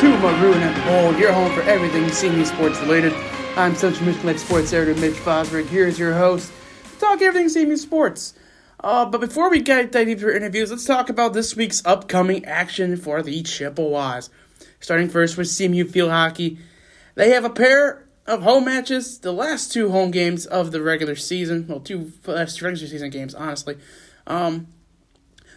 to Maroon and Bowl, your home for everything CMU sports related. I'm Central Michigan Sports Editor Mitch Fosberg. Here's your host. Talk everything CMU sports. Uh, but before we get dive into our interviews, let's talk about this week's upcoming action for the Chippewas. Starting first with CMU Field Hockey. They have a pair of home matches, the last two home games of the regular season. Well, two last regular season games, honestly. Um,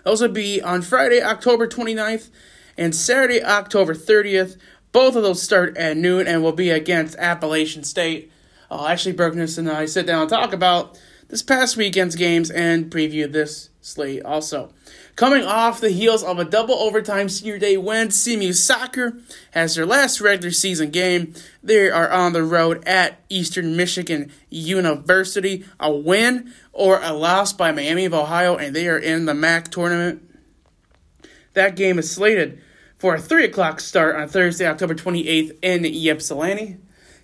those would be on Friday, October 29th, and Saturday, October 30th. Both of those start at noon and will be against Appalachian State. Uh, Ashley Berkness and I sit down and talk about this past weekend's games and preview this slate also. Coming off the heels of a double overtime senior day win, CMU Soccer has their last regular season game. They are on the road at Eastern Michigan University. A win or a loss by Miami of Ohio, and they are in the MAC tournament. That game is slated for a 3 o'clock start on Thursday, October 28th in Ypsilanti.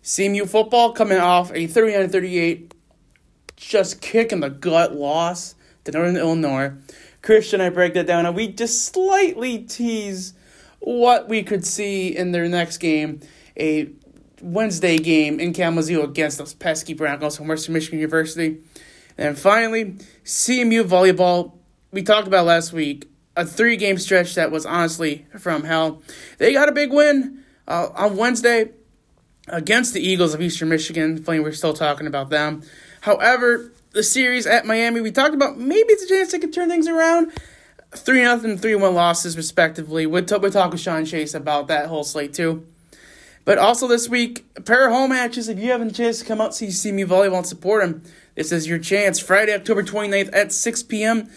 CMU football coming off a 39 38 just kick in the gut loss to Northern Illinois. Christian, I break that down, and we just slightly tease what we could see in their next game, a Wednesday game in Kalamazoo against those pesky Broncos from Western Michigan University. And finally, CMU volleyball. We talked about last week a three game stretch that was honestly from hell. They got a big win uh, on Wednesday against the Eagles of Eastern Michigan. Funny, we're still talking about them. However, the series at Miami, we talked about maybe it's a chance they could turn things around. 3 0 and 3 1 losses, respectively. We'll, t- we'll talk with Sean Chase about that whole slate, too. But also this week, a pair of home matches. If you haven't a chance to come out see me volleyball and support them, this is your chance. Friday, October 29th at 6 p.m.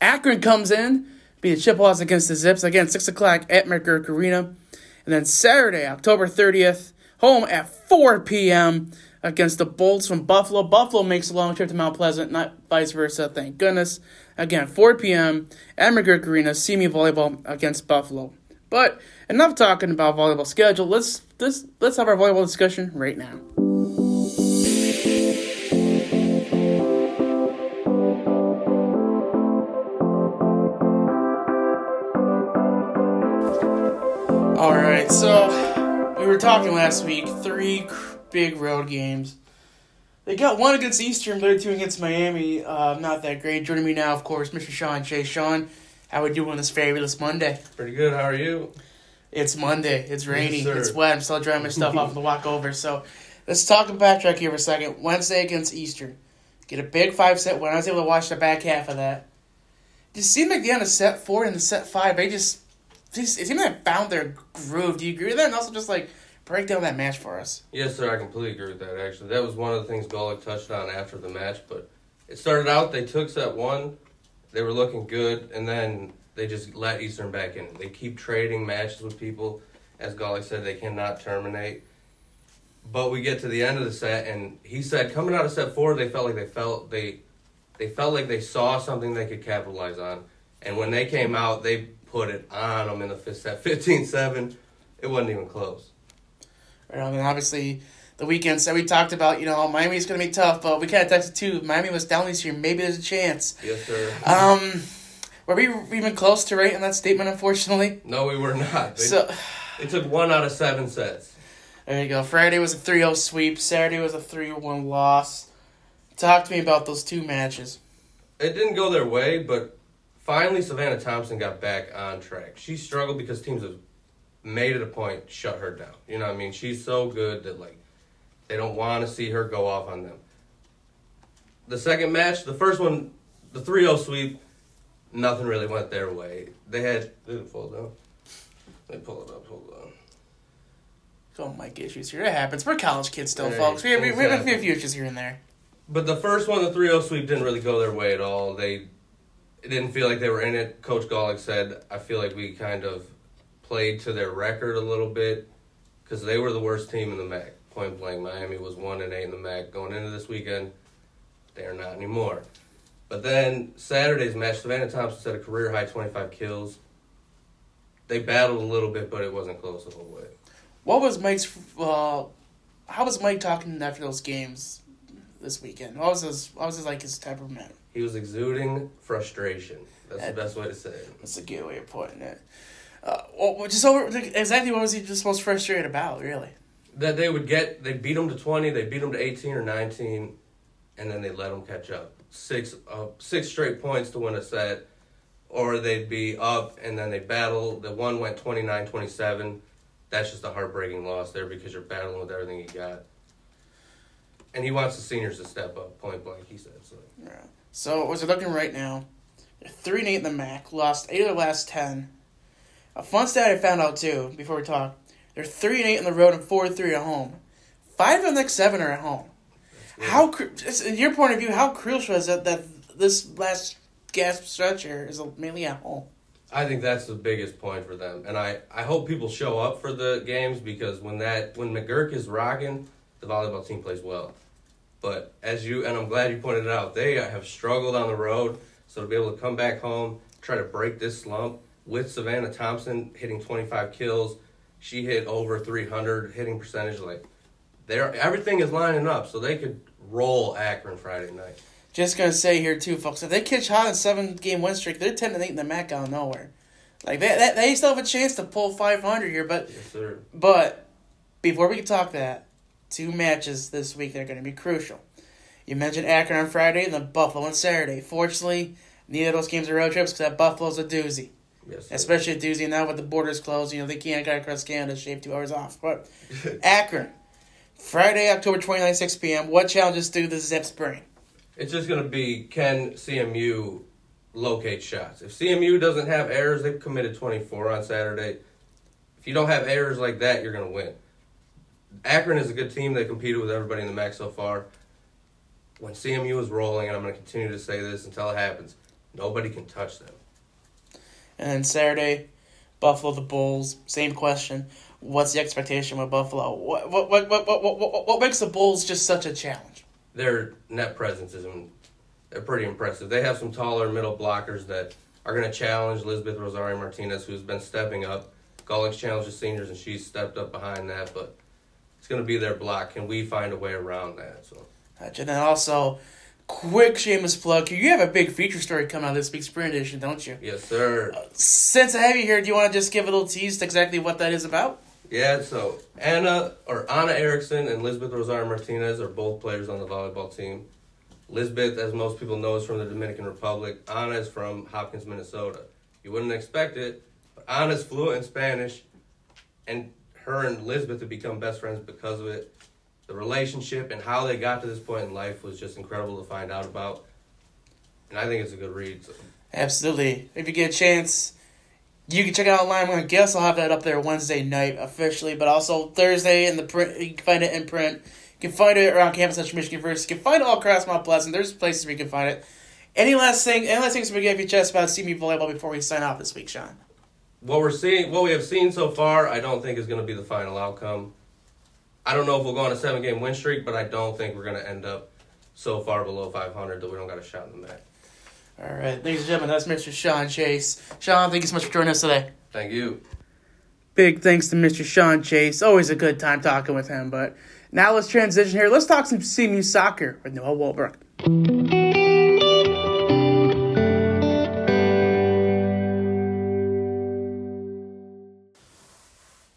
Akron comes in, the Chippewas against the Zips. Again, 6 o'clock at McGuirk Arena. And then Saturday, October 30th, home at 4 p.m against the Bolts from Buffalo. Buffalo makes a long trip to Mount Pleasant, not vice versa, thank goodness. Again, 4 p.m. at McGuirk Arena, CMU volleyball against Buffalo. But enough talking about volleyball schedule. Let's let's let's have our volleyball discussion right now. Right, so we were talking last week. Three big road games. They got one against Eastern, the other two against Miami. Uh, not that great. Joining me now, of course, Mr. Sean Chase. Sean, how are we doing this fabulous Monday? Pretty good. How are you? It's Monday. It's rainy. Yes, it's wet. I'm still drying my stuff off the walk over. So let's talk backtrack here for a second. Wednesday against Eastern. Get a big five set win. I was able to watch the back half of that. It just seemed like the end of set four and the set five, they just, just it seemed like they found their groove. Do you agree with that? And also just like break down that match for us. Yes, sir. I completely agree with that. Actually, that was one of the things Gawlik touched on after the match. But it started out they took set one, they were looking good, and then they just let Eastern back in. They keep trading matches with people. As Gawlik said, they cannot terminate. But we get to the end of the set, and he said coming out of set four, they felt like they felt they they felt like they saw something they could capitalize on. And when they came out, they put it on them in the fifth set, 15-7. It wasn't even close. Right. I mean, obviously, the weekend so we talked about, you know, Miami's going to be tough, but we kind of texted too. Miami was down this year. Maybe there's a chance. Yes, sir. Um, were we even close to right in that statement? Unfortunately. No, we were not. They, so it took one out of seven sets. There you go. Friday was a 3-0 sweep. Saturday was a 3-1 loss. Talk to me about those two matches. It didn't go their way, but finally Savannah Thompson got back on track. She struggled because teams have made it a point shut her down. You know what I mean? She's so good that like they don't want to see her go off on them. The second match, the first one, the 3-0 sweep, nothing really went their way. They had did it fall down? Let me pull it up, hold on. Oh, mic issues here. It happens. We're college kids still, right, folks. We exactly. we have a few issues here and there. But the first one, the 3-0 sweep, didn't really go their way at all. They didn't feel like they were in it. Coach Gawlik said, I feel like we kind of played to their record a little bit because they were the worst team in the MAC. Point blank, Miami was one and eight in the MAC going into this weekend. They are not anymore. But then Saturday's match, Savannah Thompson set a career high 25 kills. They battled a little bit, but it wasn't close the whole way. What was Mike's? Uh, how was Mike talking after those games this weekend? What was his? What was his like his temperament? He was exuding frustration. That's that, the best way to say it. That's a good way of putting it. Uh, well, just over exactly what was he just most frustrated about, really? That they would get, they beat them to 20, they beat them to 18 or 19, and then they let them catch up. Six, uh, six straight points to win a set, or they'd be up and then they battle. The one went 29 27. That's just a heartbreaking loss there because you're battling with everything you got. And he wants the seniors to step up, point blank, he said. So, Yeah. So, was it looking right now? 3 and 8 in the MAC, lost 8 of their last 10. A fun stat I found out, too, before we talk. They're 3 and 8 on the road and 4 and 3 at home. Five of the next seven are at home. How, in your point of view, how crucial is it that this last gasp stretch here is mainly at home? I think that's the biggest point for them, and I, I hope people show up for the games because when that when McGuirk is rocking, the volleyball team plays well. But as you and I'm glad you pointed it out, they have struggled on the road, so to be able to come back home, try to break this slump with Savannah Thompson hitting 25 kills, she hit over 300 hitting percentage. Like, they're everything is lining up, so they could roll Akron Friday night. Just gonna say here too, folks. If they catch hot in seven game win streak, they're ten and eight in the MAC out of nowhere. Like they, they, they still have a chance to pull five hundred here, but Yes, but before we can talk that, two matches this week that are going to be crucial. You mentioned Akron on Friday and then Buffalo on Saturday. Fortunately, neither of those games are road trips because that Buffalo's a doozy, Yes, especially a doozy now with the borders closed. You know they can't get across Canada, shave two hours off. But Akron, Friday, October 29, 6 p.m. What challenges do the Zips bring? It's just going to be can CMU locate shots. If CMU doesn't have errors, they've committed 24 on Saturday. If you don't have errors like that, you're going to win. Akron is a good team. They competed with everybody in the MAC so far. When CMU is rolling, and I'm going to continue to say this until it happens, nobody can touch them. And then Saturday, Buffalo the Bulls. Same question. What's the expectation with Buffalo? What what what what what, what, what makes the Bulls just such a challenge? Their net presence is they're pretty impressive. They have some taller middle blockers that are going to challenge Lisbeth Rosario Martinez, who's been stepping up. Gawlik's challenged the seniors, and she's stepped up behind that. But it's going to be their block. Can we find a way around that? So Gotcha. And then also, quick shameless plug. You have a big feature story coming out this week's Spring Edition, don't you? yes, sir. Uh, since I have you here, do you want to just give a little tease to exactly what that is about? Yeah. So Anna or Anna Erickson and Lisbeth Rosario Martinez are both players on the volleyball team. Lisbeth, as most people know, is from the Dominican Republic. Anna is from Hopkins, Minnesota. You wouldn't expect it, but Anna's fluent in Spanish, and her and Elizabeth have become best friends because of it. The relationship and how they got to this point in life was just incredible to find out about. And I think it's a good read. So. Absolutely. If you get a chance, you can check it out online. I guess I'll have that up there Wednesday night officially, but also Thursday in the print. You can find it in print. You can find it around campus at Michigan University. You can find it all across Mount Pleasant. There's places where you can find it. Any last thing? Any last things we get your chest about CMU volleyball before we sign off this week, Sean? What we're seeing, what we have seen so far, I don't think is going to be the final outcome. I don't know if we'll go on a seven game win streak, but I don't think we're going to end up so far below 500 that we don't got a shot in the MAC. All right, ladies and gentlemen, that's Mr. Sean Chase. Sean, thank you so much for joining us today. Thank you. Big thanks to Mr. Sean Chase. Always a good time talking with him. But now let's transition here. Let's talk some CMU soccer with Noah Walbrook.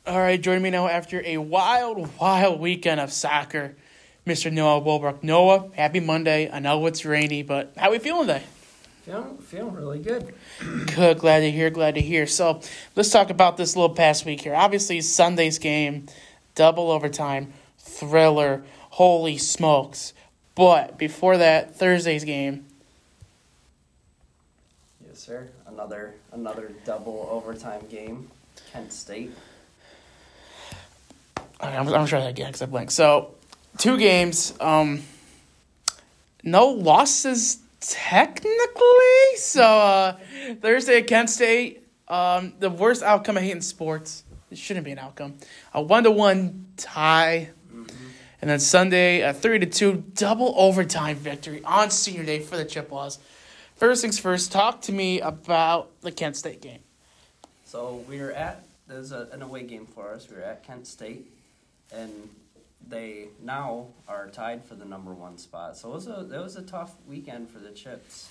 All right, joining me now after a wild, wild weekend of soccer, Mr. Noah Walbrook. Noah, happy Monday. I know it's rainy, but how are we feeling today? Feeling, feeling really good. Good, glad to hear, glad to hear. So let's talk about this little past week here. Obviously, Sunday's game, double overtime, thriller, holy smokes. But before that, Thursday's game, Yes, sir. Another another double overtime game. Kent State. I'm, I'm gonna try that again because I blanked. So, two games, um, no losses technically. So, uh, Thursday at Kent State, um, the worst outcome I hate in sports. It shouldn't be an outcome. A one to one tie. And then Sunday, a three to two double overtime victory on senior day for the Chippewas. First things first, talk to me about the Kent State game. So we were at there's a, an away game for us. We were at Kent State, and they now are tied for the number one spot. So it was a it was a tough weekend for the Chips,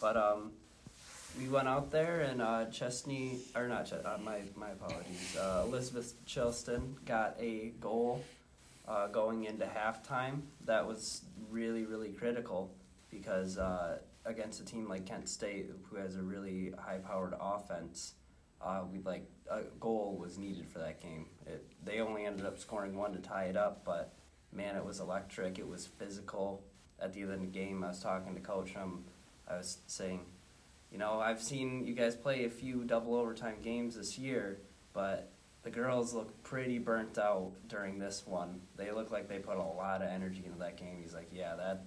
but um, we went out there and uh, Chesney, or not, Ch- uh, my my apologies. Uh, Elizabeth Chilston got a goal uh, going into halftime. That was really really critical because uh, against a team like Kent State, who has a really high powered offense, uh, we like a goal was needed for that game. It, they only ended up scoring one to tie it up, but man, it was electric. It was physical. At the end of the game, I was talking to Coach. Um, I was saying you know, I've seen you guys play a few double overtime games this year, but the girls look pretty burnt out during this one. They look like they put a lot of energy into that game. He's like, yeah, that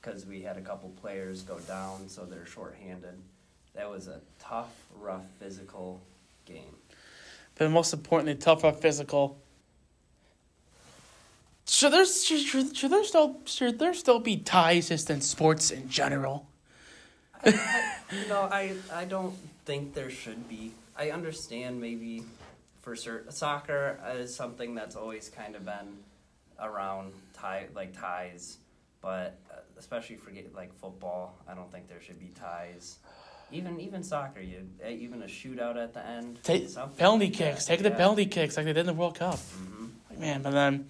because we had a couple players go down, so they're shorthanded. That was a tough, rough, physical game. But most importantly, tough, rough, physical. Should there should, should there still should there still be ties just in sports in general? I, I, you know, I I don't think there should be. I understand maybe for certain soccer is something that's always kind of been around tie like ties, but uh, especially for like football, I don't think there should be ties. Even even soccer, you eh, even a shootout at the end. Take penalty kicks. That. Take yeah. the penalty kicks like they did in the World Cup. Mm-hmm. Like, man, but then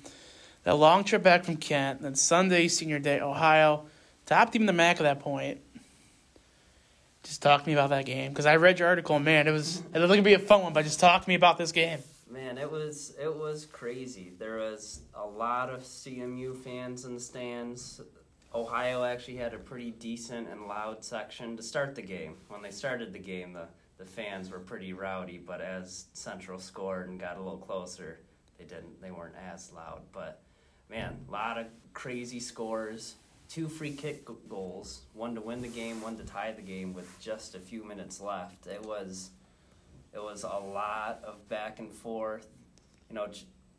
that long trip back from Kent, then Sunday senior day, Ohio, top team in the MAC at that point. Just talk to me about that game because I read your article. And man, it was it looked to be a fun one, but just talk to me about this game. Man, it was it was crazy. There was a lot of CMU fans in the stands. Ohio actually had a pretty decent and loud section to start the game. When they started the game, the the fans were pretty rowdy, but as Central scored and got a little closer, they didn't they weren't as loud. But man, a lot of crazy scores two free kick goals, one to win the game, one to tie the game with just a few minutes left. It was it was a lot of back and forth. You know,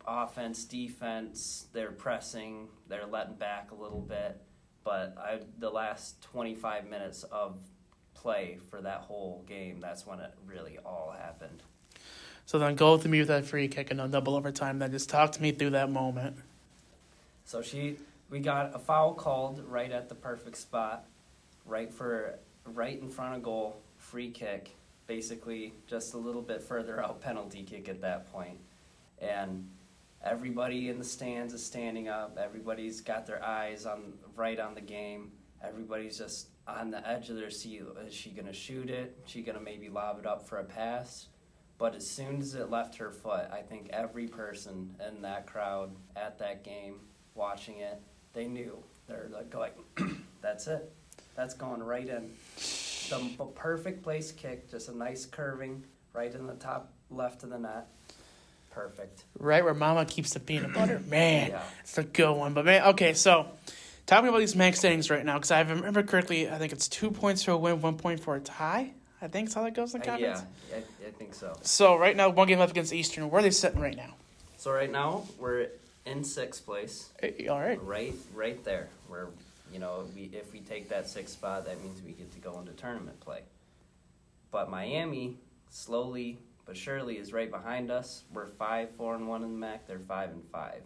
offense, defense, they're pressing, they're letting back a little bit, but I the last 25 minutes of play for that whole game, that's when it really all happened. So then go with me with that free kick and no double overtime. Then just talk to me through that moment. So she we got a foul called right at the perfect spot, right for right in front of goal, free kick, basically just a little bit further out penalty kick at that. And everybody in the stands is standing up, everybody's got their eyes on right on the game. Everybody's just on the edge of their seat. Is she to shoot it? Is she to maybe lob it up for a pass? But as soon as it left her foot, I think every person in that crowd at that game watching it they knew. They're like going, that's it. That's going right in. The perfect place kick, just a nice curving right in the top left of the net. Perfect. Right where Mama keeps the peanut butter. Man, yeah. it's a good one. But man, okay, so talking about these max standings right now, because I remember correctly, I think it's two points for a win, one point for a tie. I think that's how that goes in the conference. Uh, yeah, I, I think so. So right now, one game left against Eastern. Where are they sitting right now? So right now we're in sixth place. All right. Right, right there. Where you know, we if we take that sixth spot, that means we get to go into tournament play. But Miami, slowly but surely, is right behind us. We're five, four, and one in the MAC. They're five and five.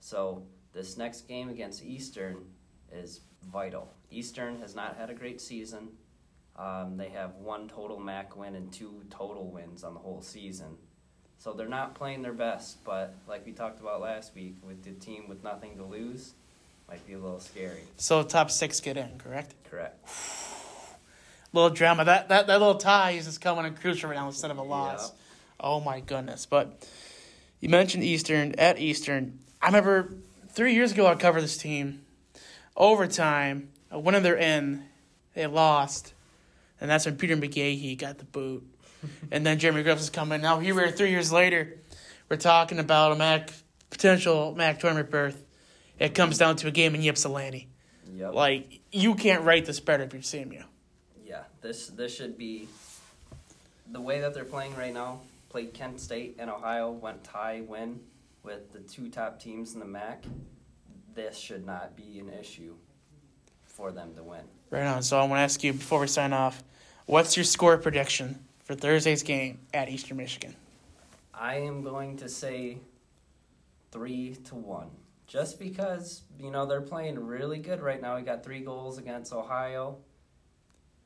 So this next game against Eastern is vital. Eastern has not had a great season. Um, they have one total MAC win and two total wins on the whole season. So they're not playing their best, but like we talked about last week, with the team with nothing to lose, might be a little scary. So top six get in, correct? Correct. little drama. That, that that little tie is just coming a crucial right now instead of a loss. Yep. Oh my goodness! But you mentioned Eastern at Eastern. I remember three years ago I covered this team. Overtime, one of their in, they lost, and that's when Peter McGahey got the boot and then Jeremy Griffiths coming. Now here we are three years later. We're talking about a Mac potential Mac tournament berth. It comes down to a game in Ypsilanti. Yep. Like you can't write this better if you're CMU. This this should be the way that they're playing right now. Played Kent State and Ohio, went tie win with the two top teams in the MAC. This should not be an issue for them to win. Right on. So I want to ask you before we sign off, what's your score prediction for Thursday's game at Eastern Michigan? I am going to say three to one. Just because, you know, they're playing really good right now. We got three goals against Ohio.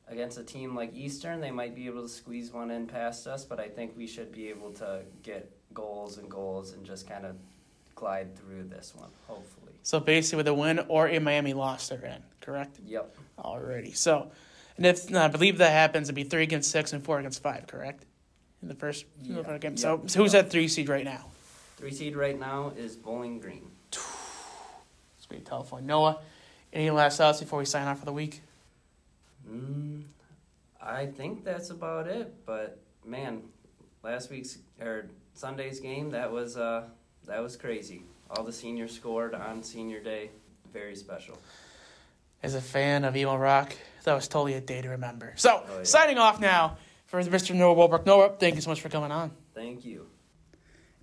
Against a team like Eastern, they might be able to squeeze one in past us, but I think we should be able to get goals and goals and just kind of glide through this one, hopefully. So basically, with a win or a Miami loss, they're in. Correct. Yep. Alrighty. So, and if no, I believe that happens, it'd be three against six and four against five. Correct. In the first Yeah. game. Yep. So, so who's at three seed right now? Three seed right now is Bowling Green. It's gonna be a tough one. Noah, any last thoughts before we sign off for the week? Mm, I think that's about it. But man, last week's or Sunday's game that was uh that was crazy. All the seniors scored on senior day. Very special. As a fan of Emo Rock, that was totally a day to remember. So, Oh, yeah. signing off now for Mr. Noah Walbrook. Noah, thank you so much for coming on. Thank you.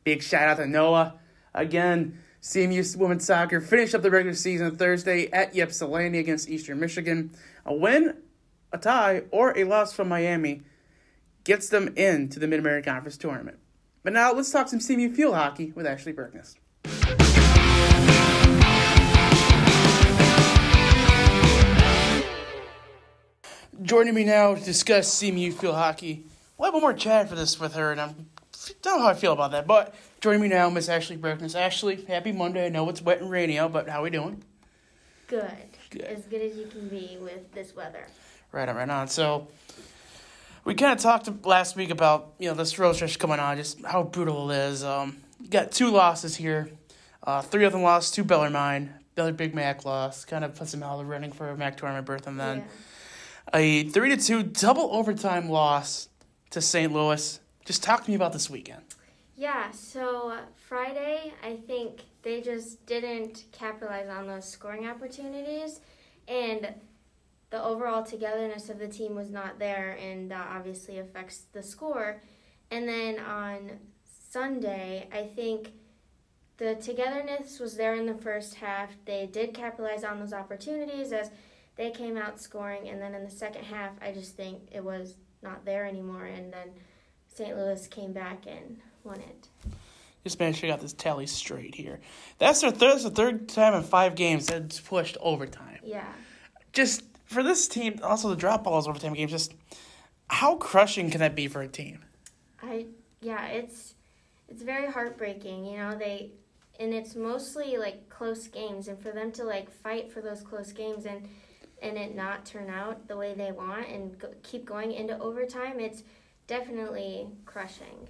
Big shout out to Noah. Again, CMU women's soccer finished up the regular season Thursday at Ypsilanti against Eastern Michigan. A win, a tie, or a loss from Miami gets them into the Mid American Conference tournament. But now let's talk some CMU field hockey with Ashley Berkness. Joining me now to discuss CMU field hockey. We'll have one more chat for this with her, and I'm don't know how I feel about that. But joining me now, Miss Ashley Berkness. Ashley, happy Monday. I know it's wet and rainy out, but how are we doing? Good. Good. As good as you can be with this weather. Right on, right on. So we kind of talked last week about you know this road stretch coming on, just how brutal it is. Um, you got two losses here, uh, three of them lost to Bellarmine. Another Big Mac loss kind of puts them out of the running for a Mac tournament berth, and then yeah. a three to two double overtime loss to St. Louis. Just talk to me about this weekend. Yeah, so Friday, I think they just didn't capitalize on those scoring opportunities, and the overall togetherness of the team was not there, and that obviously affects the score. And then on Sunday, I think the togetherness was there in the first half. They did capitalize on those opportunities as they came out scoring, and then in the second half, I just think it was not there anymore, and then St. Louis came back and won it. Just make sure I got this tally straight here. That's their third, that's the third time in five games that's pushed overtime. Yeah. Just for this team, also the drop balls overtime games. Just how crushing can that be for a team? I yeah, it's it's very heartbreaking, you know, they and it's mostly like close games and for them to like fight for those close games and and it not turn out the way they want and go, keep going into overtime, it's definitely crushing.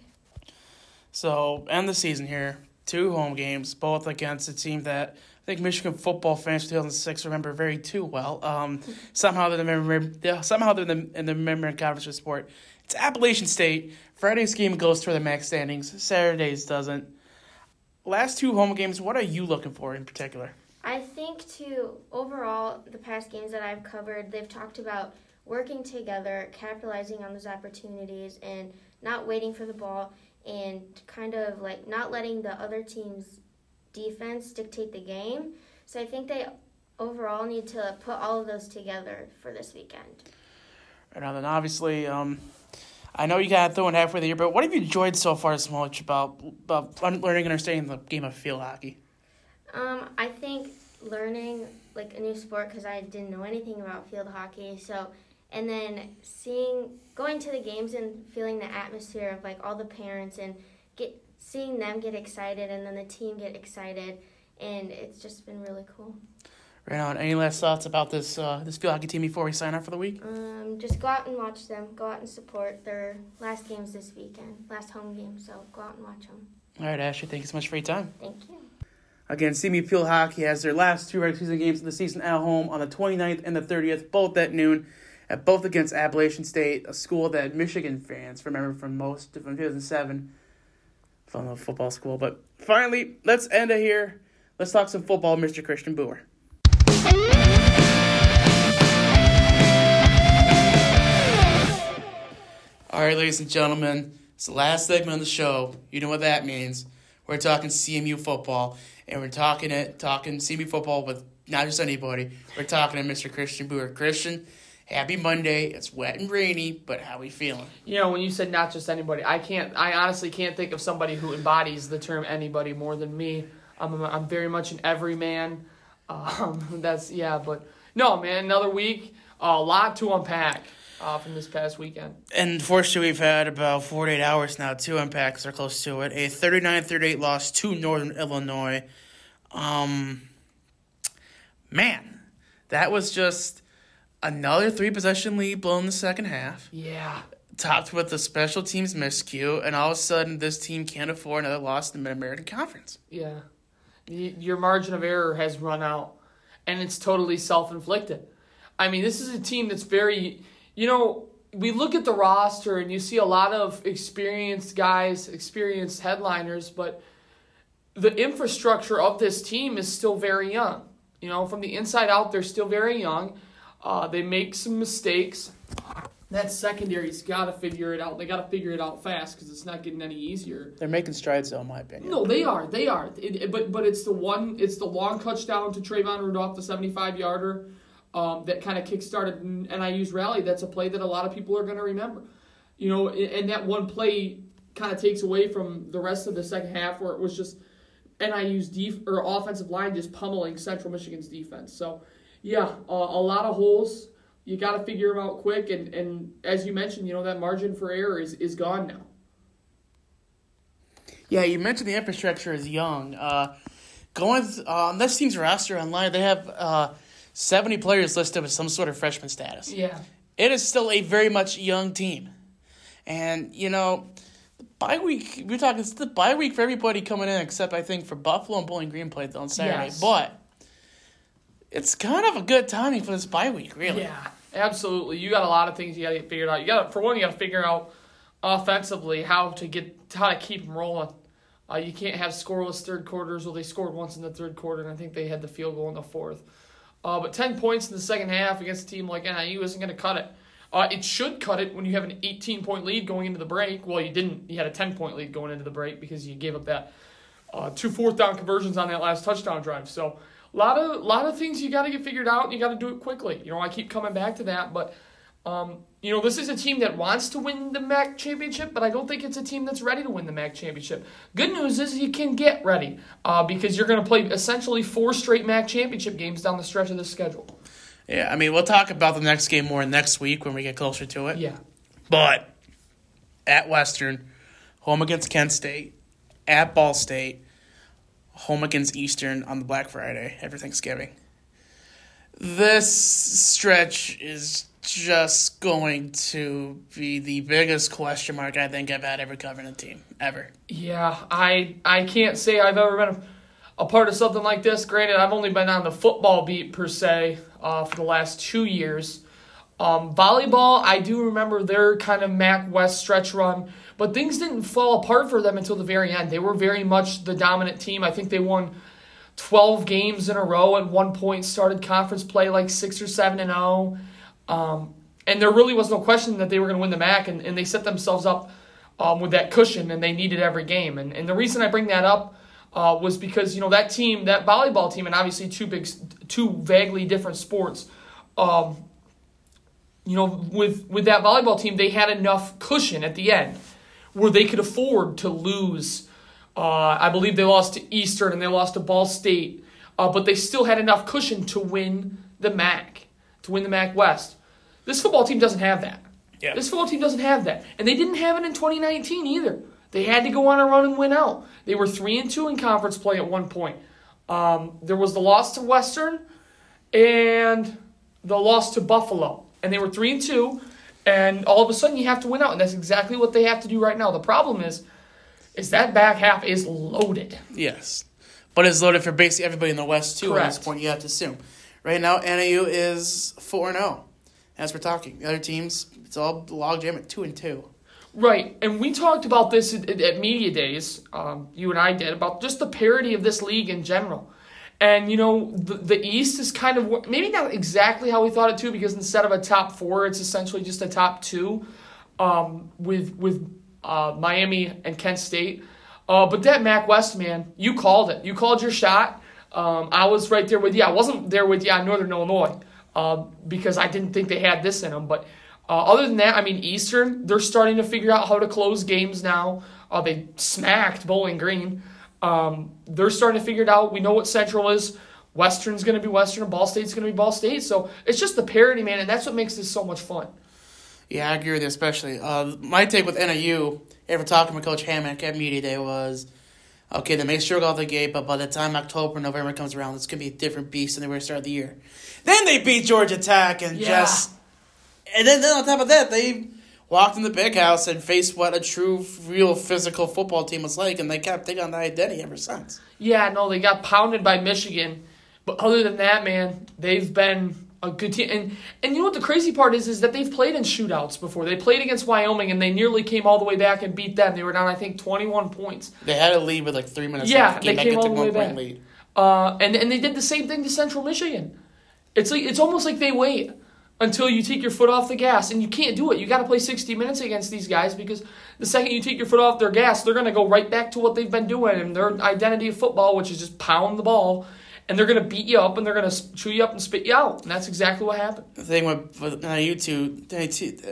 So end the season here, two home games, both against a team that I think Michigan football fans 2006 remember very too well. Um, somehow they're the somehow they're in the, member conference of sport. It's Appalachian State. Friday's game goes for the max standings. Saturday's doesn't. Last two home games, what are you looking for in particular? I think to overall the past games that I've covered, they've talked about working together, capitalizing on those opportunities, and not waiting for the ball, and kind of like not letting the other team's defense dictate the game. So I think they overall need to put all of those together for this weekend. Right on, then obviously, um, I know you got throwing halfway the year, but what have you enjoyed so far this much about about learning and understanding the game of field hockey? Um, I think learning like a new sport because I didn't know anything about field hockey. So, and then seeing, going to the games and feeling the atmosphere of like all the parents and get seeing them get excited and then the team get excited, and it's just been really cool. Right on. Any last thoughts about this uh, this field hockey team before we sign off for the week? Um, just go out and watch them. Go out and support their last games this weekend, last home game. So go out and watch them. All right, Ashley, thank you so much for your time. Thank you. Again, CMU Field Hockey has their last two regular season games of the season at home on the 29th and the 30th, both at noon, at both against Appalachian State, a school that Michigan fans remember from most from 2007, from the football school. But finally, let's end it here. Let's talk some football, Mr. Christian Boer. All right, ladies and gentlemen, it's the last segment of the show. You know what that means. We're talking CMU football, and we're talking it, talking CMU football with not just anybody. We're talking to Mr. Christian Boer. Christian, happy Monday. It's wet and rainy, but how are we feeling? You know, when you said not just anybody, I can't. I honestly can't think of somebody who embodies the term anybody more than me. I'm. I'm very much an everyman. Um, that's yeah, but no, man. Another week, a lot to unpack. uh, from this past weekend. And unfortunately, we've had about 48 hours now to unpack, they're close to it. A 39 38 loss to Northern Illinois. Um, man, that was just another three possession lead blown in the second half, Yeah. topped with a special teams miscue, and all of a sudden, this team can't afford another loss in the Mid American Conference. Yeah. Y- Your margin of error has run out, and it's totally self inflicted. I mean, this is a team that's very, you know, we look at the roster and you see a lot of experienced guys, experienced headliners, but the infrastructure of this team is still very young. You know, from the inside out, they're still very young. Uh, they make some mistakes. That secondary's got to figure it out. They got to figure it out fast because it's not getting any easier. They're making strides, though, in my opinion. No, they are. They are. It, it- but but it's the one. It's the long touchdown to Trayvon Rudolph, the seventy-five yarder, um, that kind of kickstarted NIU's rally. That's a play that a lot of people are going to remember. You know, and, and that one play kind of takes away from the rest of the second half, where it was just NIU's def- or offensive line just pummeling Central Michigan's defense. So, yeah, uh, a lot of holes. You got to figure them out quick, and, and as you mentioned, you know that margin for error is, is gone now. Yeah, you mentioned the infrastructure is young. Uh, going th- uh, on this team's roster online, they have uh, 70 players listed with some sort of freshman status. Yeah. It is still a very much young team. And, you know, the bye week, we're talking, it's the bye week for everybody coming in, except I think for Buffalo and Bowling Green played on Saturday. Yes. But it's kind of a good timing for this bye week, really. Yeah, absolutely. You got a lot of things you got to get figured out. You got for one, you got to figure out offensively how to get how to keep them rolling. Uh, you can't have scoreless third quarters. Well, they scored once in the third quarter, and I think they had the field goal in the fourth. Uh, but ten points in the second half against a team like NIU isn't going to cut it. Uh, it should cut it when you have an 18 point lead going into the break. Well, you didn't. You had a 10 point lead going into the break because you gave up that uh, two fourth down conversions on that last touchdown drive. So a lot of lot of things you got to get figured out, and you got to do it quickly. You know, I keep coming back to that, but um, you know, this is a team that wants to win the MAC championship, but I don't think it's a team that's ready to win the MAC championship. Good news is you can get ready uh, because you're going to play essentially four straight MAC championship games down the stretch of the schedule. Yeah, I mean, we'll talk about the next game more next week when we get closer to it. Yeah, But at Western, home against Kent State, at Ball State, home against Eastern on the Black Friday after Thanksgiving. This stretch is just going to be the biggest question mark I think I've had ever covering a team ever. yeah. I I can't say I've ever been a, a part of something like this. Granted, I've only been on the football beat per se uh, for the last two years. Um, volleyball, I do remember their kind of MAC West stretch run, but things didn't fall apart for them until the very end. They were very much the dominant team. I think they won 12 games in a row at one point, started conference play like 6 or 7 and 0. Um, and there really was no question that they were going to win the MAC, and, and they set themselves up um, with that cushion, and they needed every game. And, and the reason I bring that up uh, was because, you know, that team, that volleyball team, and obviously two big, two vaguely different sports, um, you know, with with that volleyball team, they had enough cushion at the end where they could afford to lose. Uh, I believe they lost to Eastern and they lost to Ball State, uh, but they still had enough cushion to win the MAC, to win the MAC West. This football team doesn't have that. Yeah. This football team doesn't have that, and they didn't have it in 2019 either. They had to go on a run and win out. They were three and two in conference play at one point. Um, there was the loss to Western, and the loss to Buffalo, and they were three and two, and all of a sudden you have to win out, and that's exactly what they have to do right now. The problem is, is that back half is loaded. Yes. But it's loaded for basically everybody in the West, too, at this point, you have to assume. Right now, NIU is 4 0 as we're talking. The other teams, it's all logjam at 2 and 2. Right, and we talked about this at, at media days. Um, you and I did about just the parity of this league in general, and you know the the East is kind of maybe not exactly how we thought it too, because instead of a top four, it's essentially just a top two, um, with with uh, Miami and Kent State. Uh, but that Mac West man, you called it. You called your shot. Um, I was right there with you. I wasn't there with you on Northern Illinois uh, because I didn't think they had this in them, but. Uh, other than that, I mean, Eastern, they're starting to figure out how to close games now. Uh, they smacked Bowling Green. Um, they're starting to figure it out. We know what Central is. Western's going to be Western, and Ball State's going to be Ball State. So it's just the parity, man, and that's what makes this so much fun. Yeah, I agree with you, especially. Uh, my take with NIU, ever talking with Coach Hammock at Media Day was, okay, they may struggle out the gate, but by the time October, November comes around, it's going to be a different beast than they were at the start of the year. Then they beat Georgia Tech and Yeah. just. And then, then on top of that, they walked in the big house and faced what a true, real physical football team was like, and they kept taking on the identity ever since. Yeah, no, they got pounded by Michigan. But other than that, man, they've been a good team. And and you know what the crazy part is is that they've played in shootouts before. They played against Wyoming and they nearly came all the way back and beat them. They were down, I think, twenty one points. They had a lead with like three minutes Yeah, left. they came all the way back. lead. Uh, and and they did the same thing to Central Michigan. It's like it's almost like they wait until you take your foot off the gas, and you can't do it. You got to play sixty minutes against these guys because the second you take your foot off their gas, they're gonna go right back to what they've been doing and their identity of football, which is just pound the ball, and they're gonna beat you up and they're gonna chew you up and spit you out, and that's exactly what happened. The thing with, with NIU too,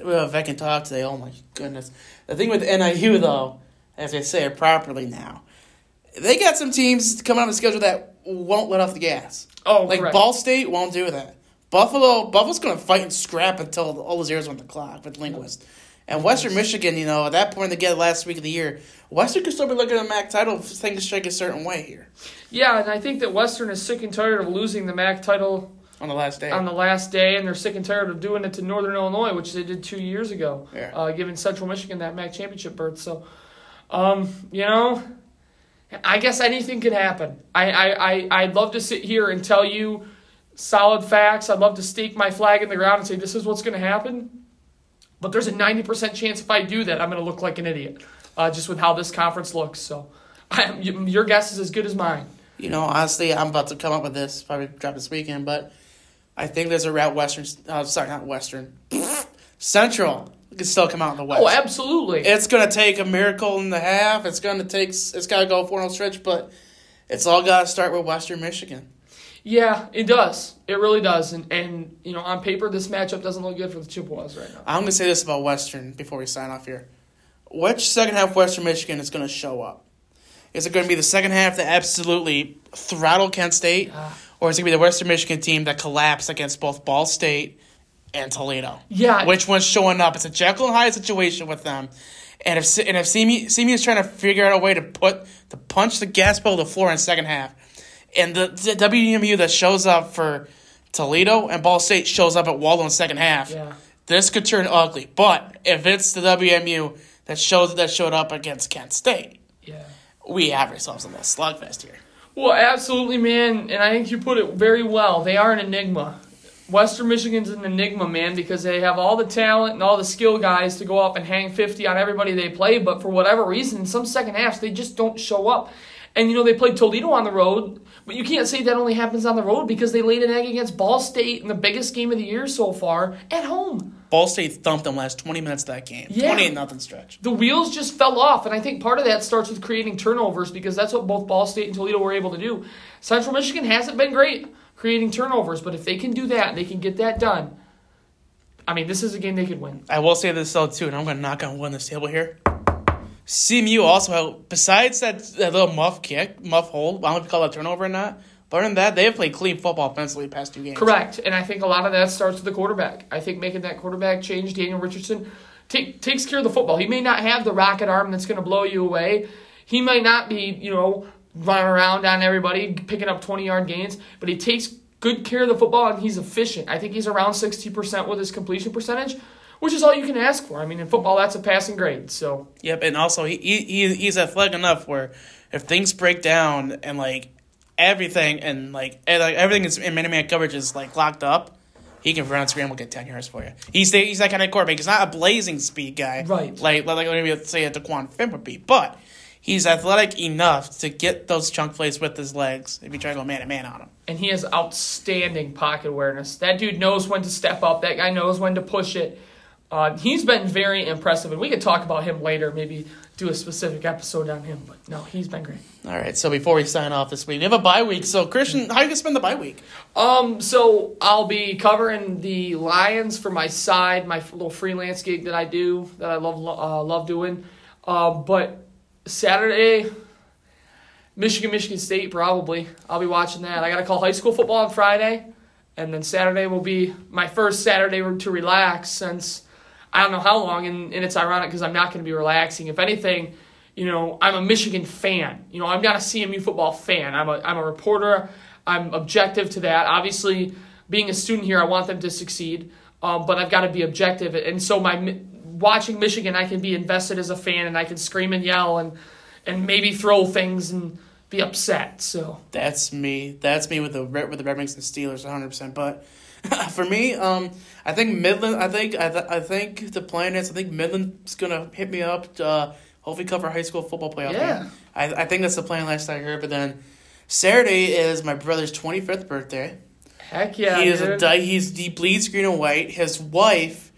well, if I can talk today, oh my goodness. The thing with NIU though, as I say it properly now, they got some teams coming on the schedule that won't let off the gas. Oh, like correct. Ball State won't do that. Buffalo, Buffalo's going to fight and scrap until all the zeros on the clock with Linguist. And Western Michigan, you know, at that point they get last week of the year, Western could still be looking at the MAC title if things shake a certain way here Yeah, and I think that Western is sick and tired of losing the MAC title on the last day. on the last day, and they're sick and tired of doing it to Northern Illinois, which they did two years ago, Yeah. uh, giving Central Michigan that MAC championship berth. So, um, you know, I guess anything can happen. I, I, I, I'd love to sit here and tell you solid facts. I'd love to stake my flag in the ground and say this is what's going to happen. But there's a 90% chance if I do that, I'm going to look like an idiot, uh, just with how this conference looks. So, I, your guess is as good as mine. You know, honestly, I'm about to come up with this, probably drop this weekend, but I think there's a route Western, uh, sorry, not Western, Central can still come out in the West. Oh, absolutely. It's going to take a miracle and a half. It's going to take, it's got to go 4 0 stretch, but it's all got to start with Western Michigan. Yeah, it does. It really does. And and you know, on paper, this matchup doesn't look good for the Chippewas right now. I'm going to say this about Western before we sign off here. Which second half Western Michigan is going to show up? Is it going to be the second half that absolutely throttle Kent State? Ah. Or is it going to be the Western Michigan team that collapsed against both Ball State and Toledo? Yeah, Which one's showing up? It's a Jekyll and Hyde situation with them. And if and if Simi Simi is trying to figure out a way to put to punch the gas pedal to the floor in the second half, and the, the WMU that shows up for Toledo and Ball State shows up at Waldo in the second half, yeah, this could turn ugly. But if it's the WMU that shows that showed up against Kent State, yeah. we have ourselves a little slugfest here. Well, absolutely, man. And I think you put it very well. They are an enigma. Western Michigan's an enigma, man, because they have all the talent and all the skill guys to go up and hang 50 on everybody they play, but for whatever reason, some second halves, they just don't show up. And, you know, they played Toledo on the road, but you can't say that only happens on the road because they laid an egg against Ball State in the biggest game of the year so far at home. Ball State thumped them last 20 minutes of that game. Yeah. 28 nothing stretch. the wheels just fell off, and I think part of that starts with creating turnovers because that's what both Ball State and Toledo were able to do. Central Michigan hasn't been great creating turnovers, but if they can do that, they can get that done. I mean, this is a game they could win. I will say this though too, and I'm going to knock on wood on this table here. CMU also, besides that, that little muff kick, muff hold, I don't know if you call that turnover or not. But other than that, they have played clean football offensively the past two games. Correct, and I think a lot of that starts with the quarterback. I think making that quarterback change, Daniel Richardson, take, takes care of the football. He may not have the rocket arm that's going to blow you away. He might not be, you know, running around on everybody, picking up 20 yard gains, but he takes good care of the football and he's efficient. I think he's around 60% with his completion percentage, which is all you can ask for. I mean, in football, that's a passing grade. So, Yep, and also he, he he- he's athletic enough where if things break down and like everything and like and, like everything is in man to man coverage is like locked up, he can run on screen and scramble, get ten yards for you. He's the, he's that kind of quarterback. He's not a blazing speed guy, Right. Like like maybe say a Dequan Finn would be, but he's athletic enough to get those chunk plays with his legs if you try to go man to man on him. and he has outstanding pocket awareness. That dude knows when to step up. That guy knows when to push it. Uh, he's been very impressive, and we could talk about him later. Maybe do a specific episode on him. But no, he's been great. All right, so before we sign off this week, we have a bye week. So Christian, how you gonna spend the bye week? Um, so I'll be covering the Lions for my side, my little freelance gig that I do that I love uh, love doing. Uh, but Saturday, Michigan, Michigan State probably. I'll be watching that. I got to call high school football on Friday, and then Saturday will be my first Saturday to relax since I don't know how long, and, and it's ironic because I'm not going to be relaxing. If anything, you know, I'm a Michigan fan. You know, I'm not a CMU football fan. I'm a, I'm a reporter. I'm objective to that. Obviously, being a student here, I want them to succeed, um, but I've got to be objective. And so, my watching Michigan, I can be invested as a fan, and I can scream and yell and and maybe throw things and be upset. So That's me. That's me with the with the Red Wings and Steelers, one hundred percent. But for me, um, I think Midland. I think I, th- I think the plan is. I think Midland's gonna hit me up. To, uh, hopefully, cover high school football playoff. Yeah. game. I I think that's the plan. Last I heard, but then Saturday is my brother's twenty fifth birthday. heck yeah, he is a dude. di- he's the bleeds green and white. His wife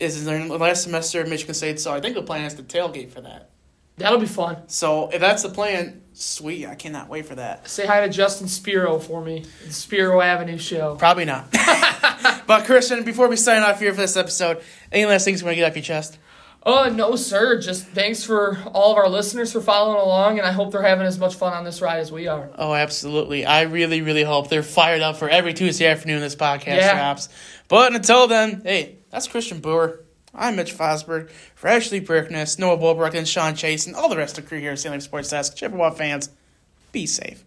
is in the last semester at Michigan State, so I think the plan is to tailgate for that. That'll be fun. So if that's the plan, sweet. I cannot wait for that. Say hi to Justin Spiro for me. Spiro Avenue show. Probably not. but Christian, before we sign off here for this episode, any last things you want to get off your chest? Oh no, sir. Just thanks for all of our listeners for following along, and I hope they're having as much fun on this ride as we are. Oh, absolutely. I really, really hope they're fired up for every Tuesday afternoon this podcast Yeah. drops. But until then, hey, that's Christian Brewer. I'm Mitch Fosberg. For Ashley Brickness, Noah Walbrook, and Sean Chase, and all the rest of the crew here at Stanley Sports Desk, Chippewa fans, be safe.